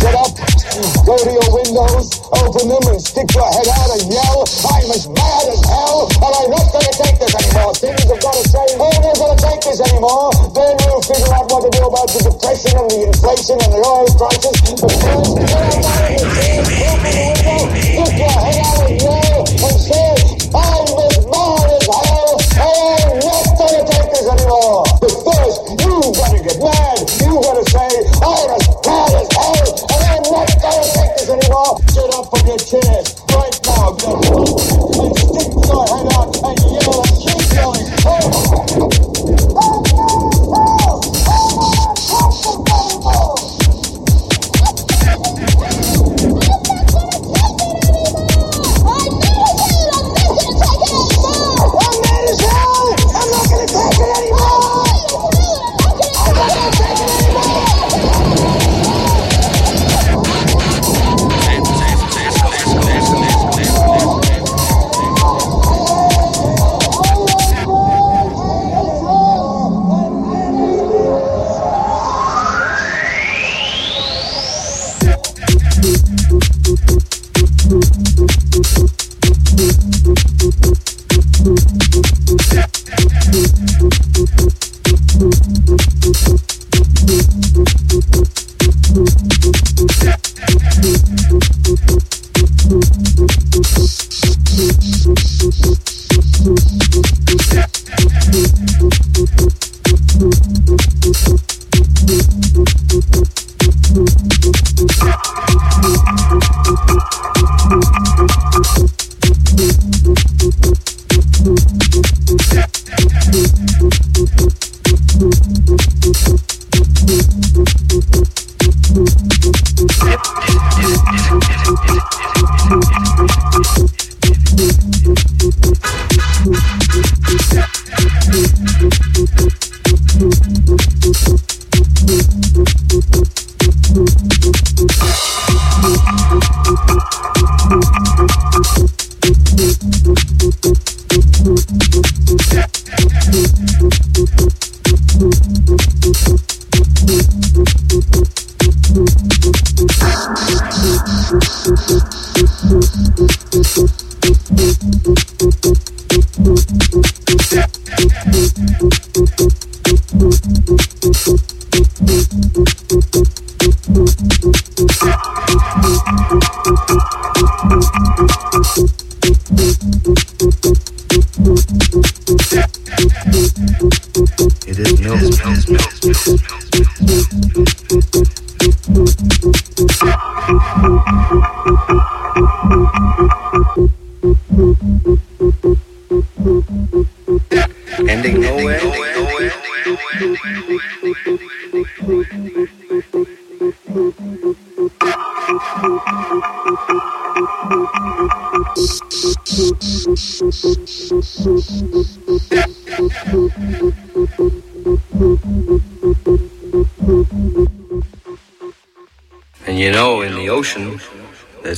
Get up, go to your windows, open them, and stick your head out and yell, I'm as mad as hell, and I'm not going to take this anymore. Things have got to say, I'm not going to take this anymore. Then we'll figure out what to do about the depression and the inflation and the oil prices. But first, get up out of the window, stick your head out and yell, and say, I'm as mad as hell, anymore. Get up from your chairs right now, get up, and stick your head out and yell and keep! I'm not gonna take it anymore!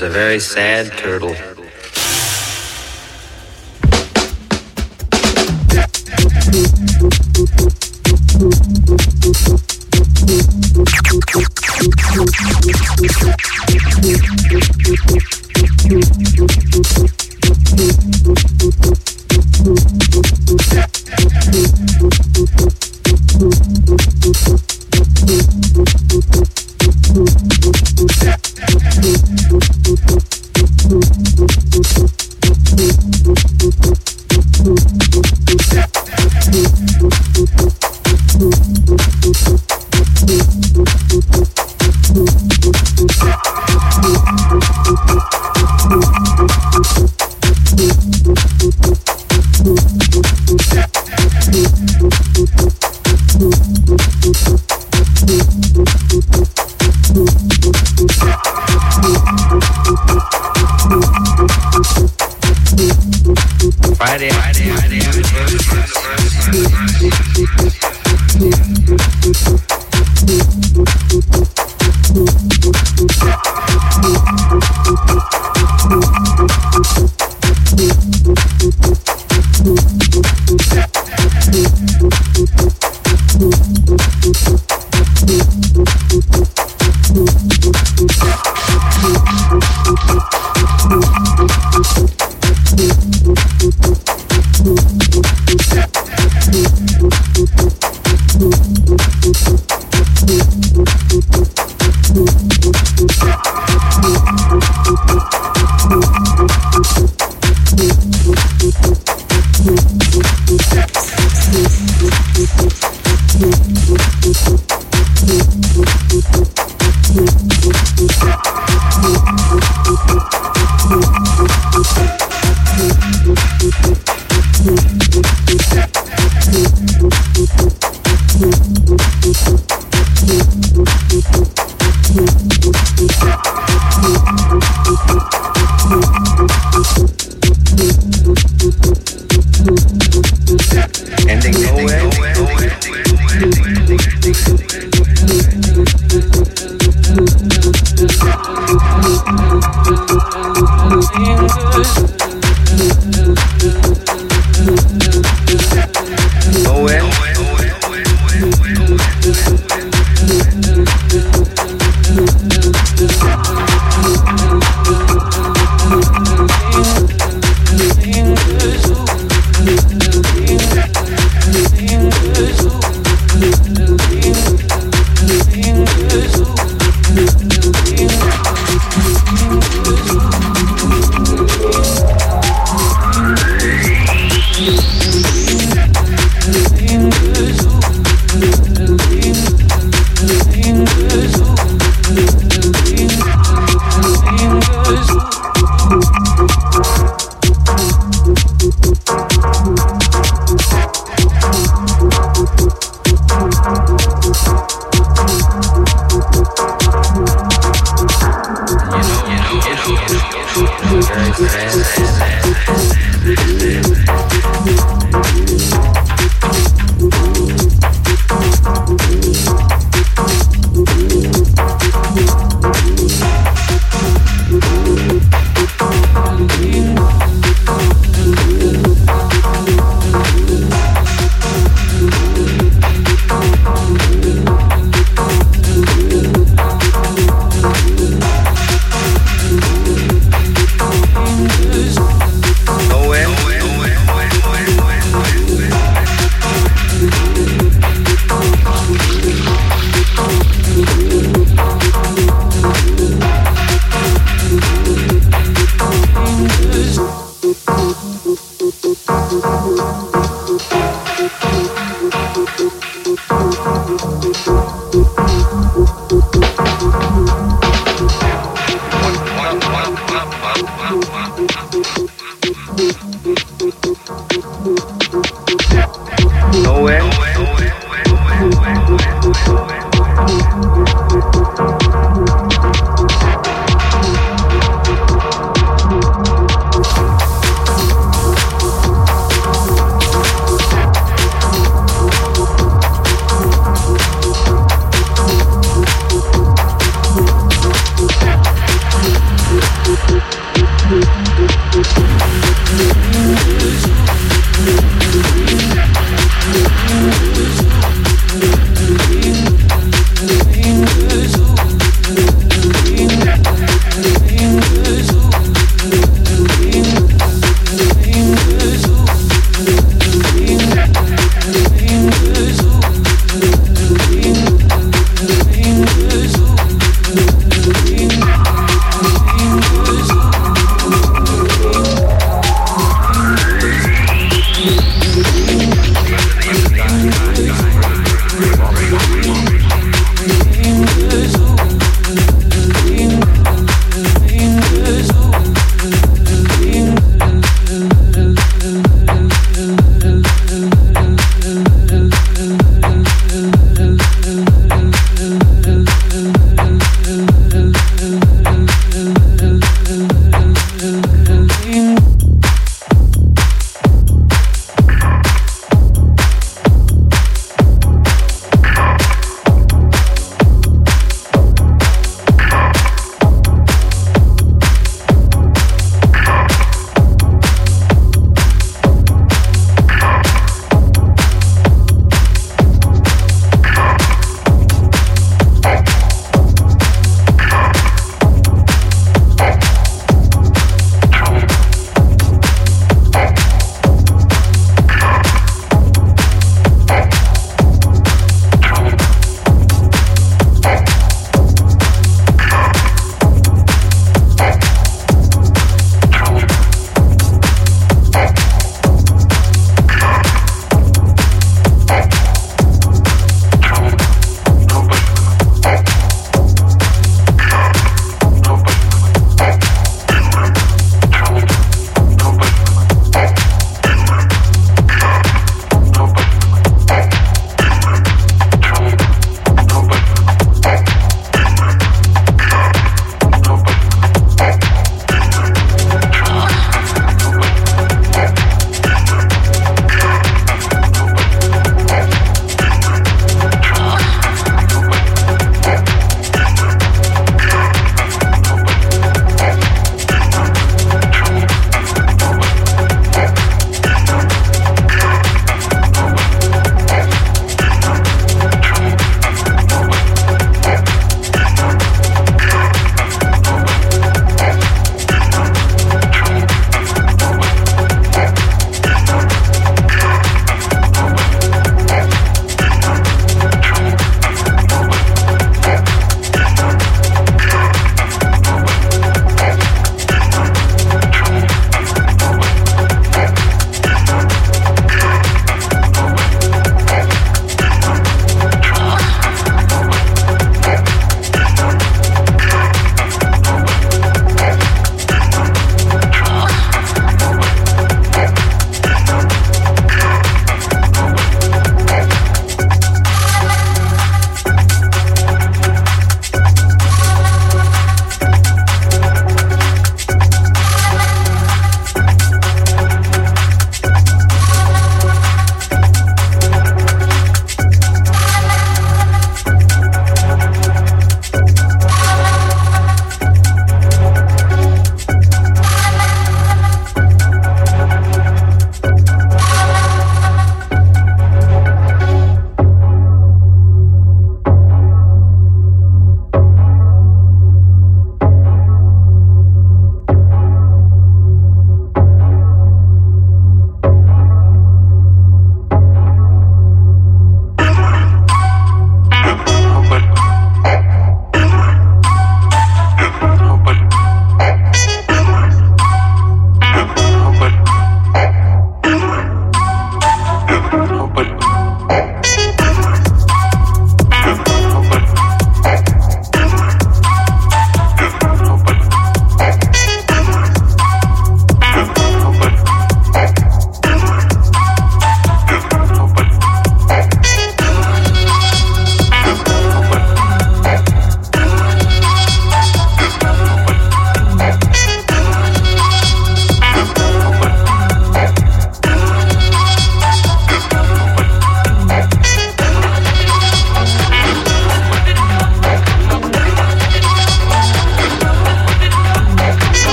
There's a very sad turtle.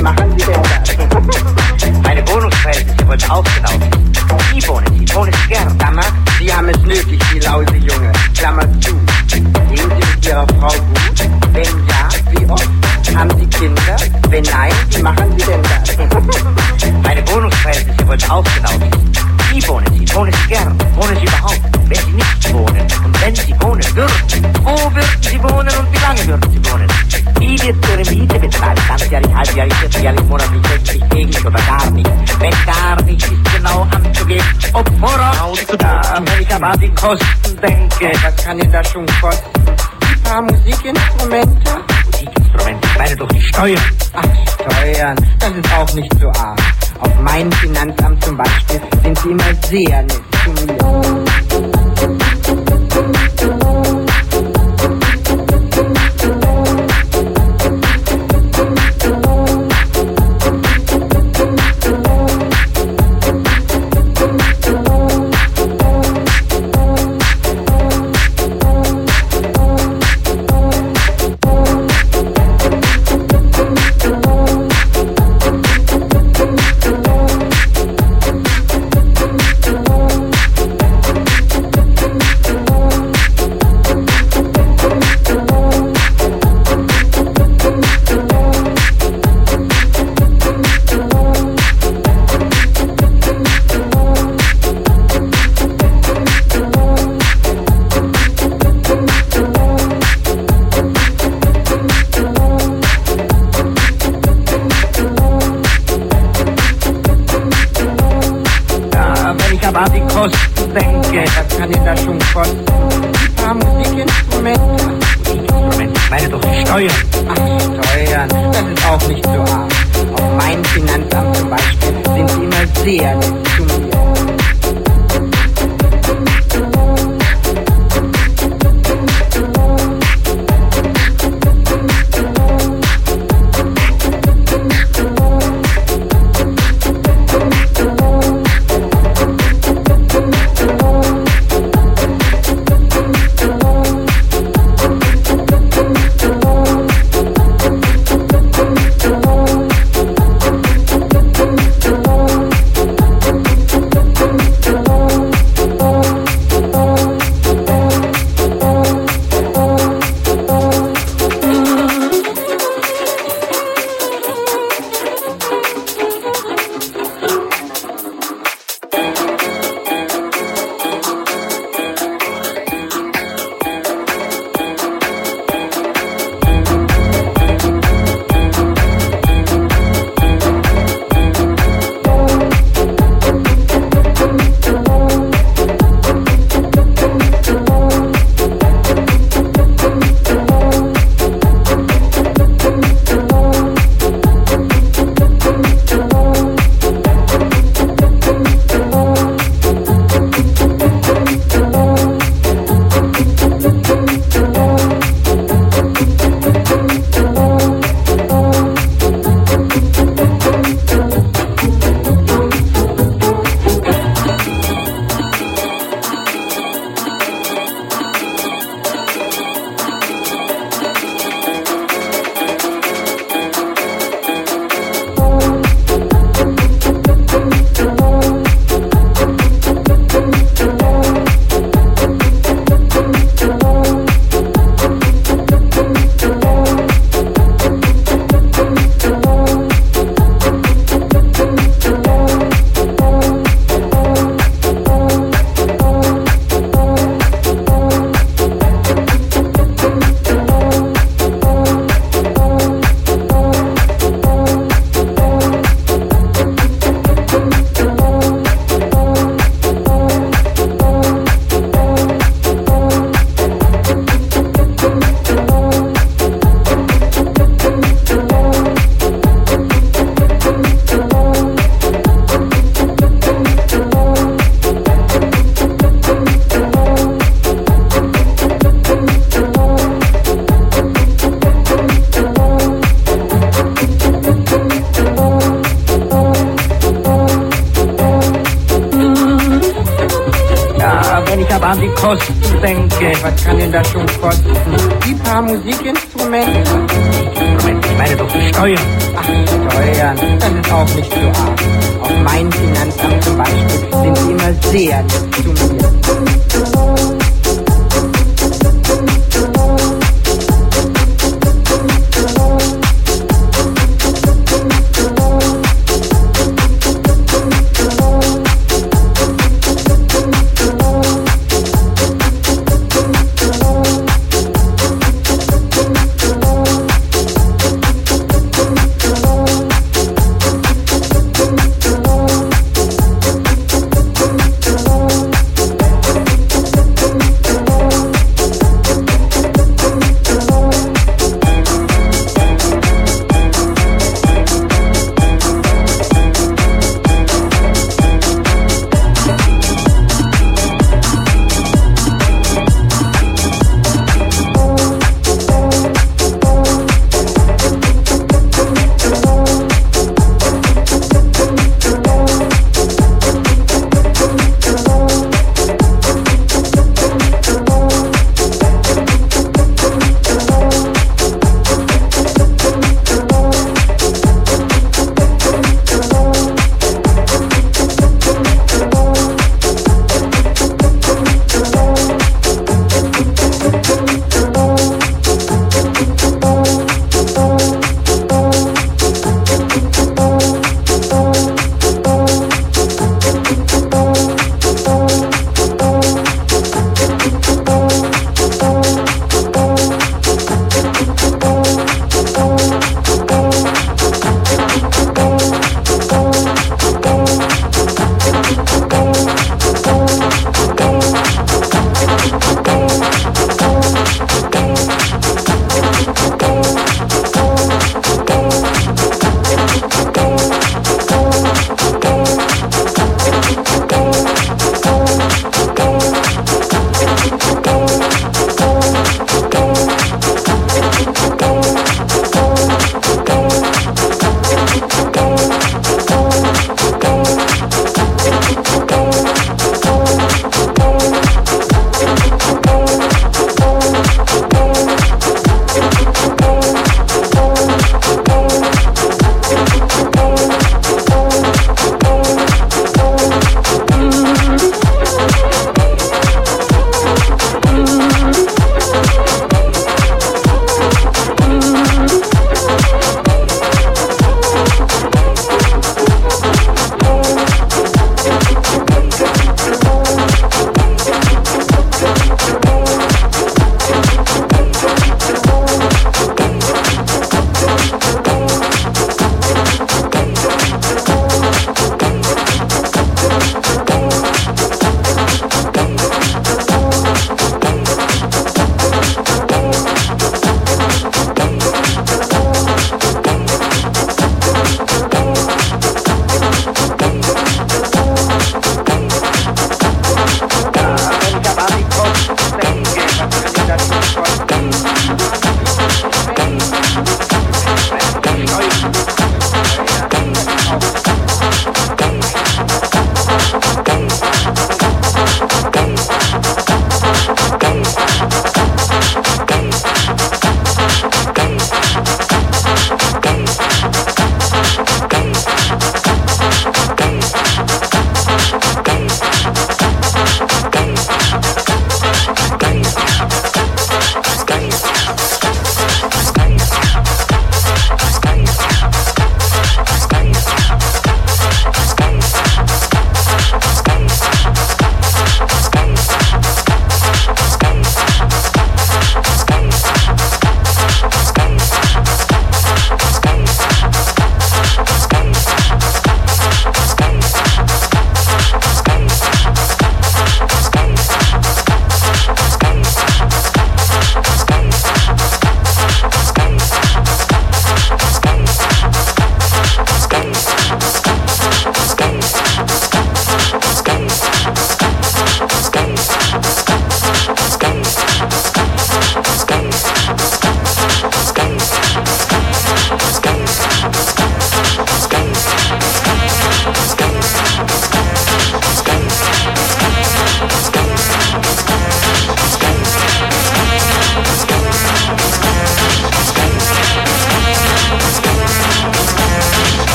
in my hand. die Kosten denke, was kann ich da schon kosten? Ein paar Musikinstrumente? Musikinstrumente, ich meine doch die Steuern. Ach, Steuern, das ist auch nicht so arg. Auf meinem Finanzamt zum Beispiel sind sie immer sehr nett.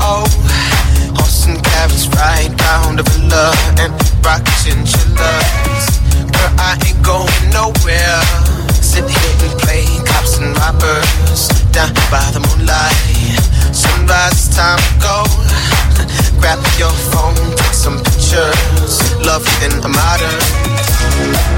Oh, horse and carriage ride round the villa and rock chinchillas. Girl, I ain't going nowhere. Sit here and play cops and robbers down by the moonlight. Sunrise, time to go. Grab your phone, take some pictures. Love in a modern.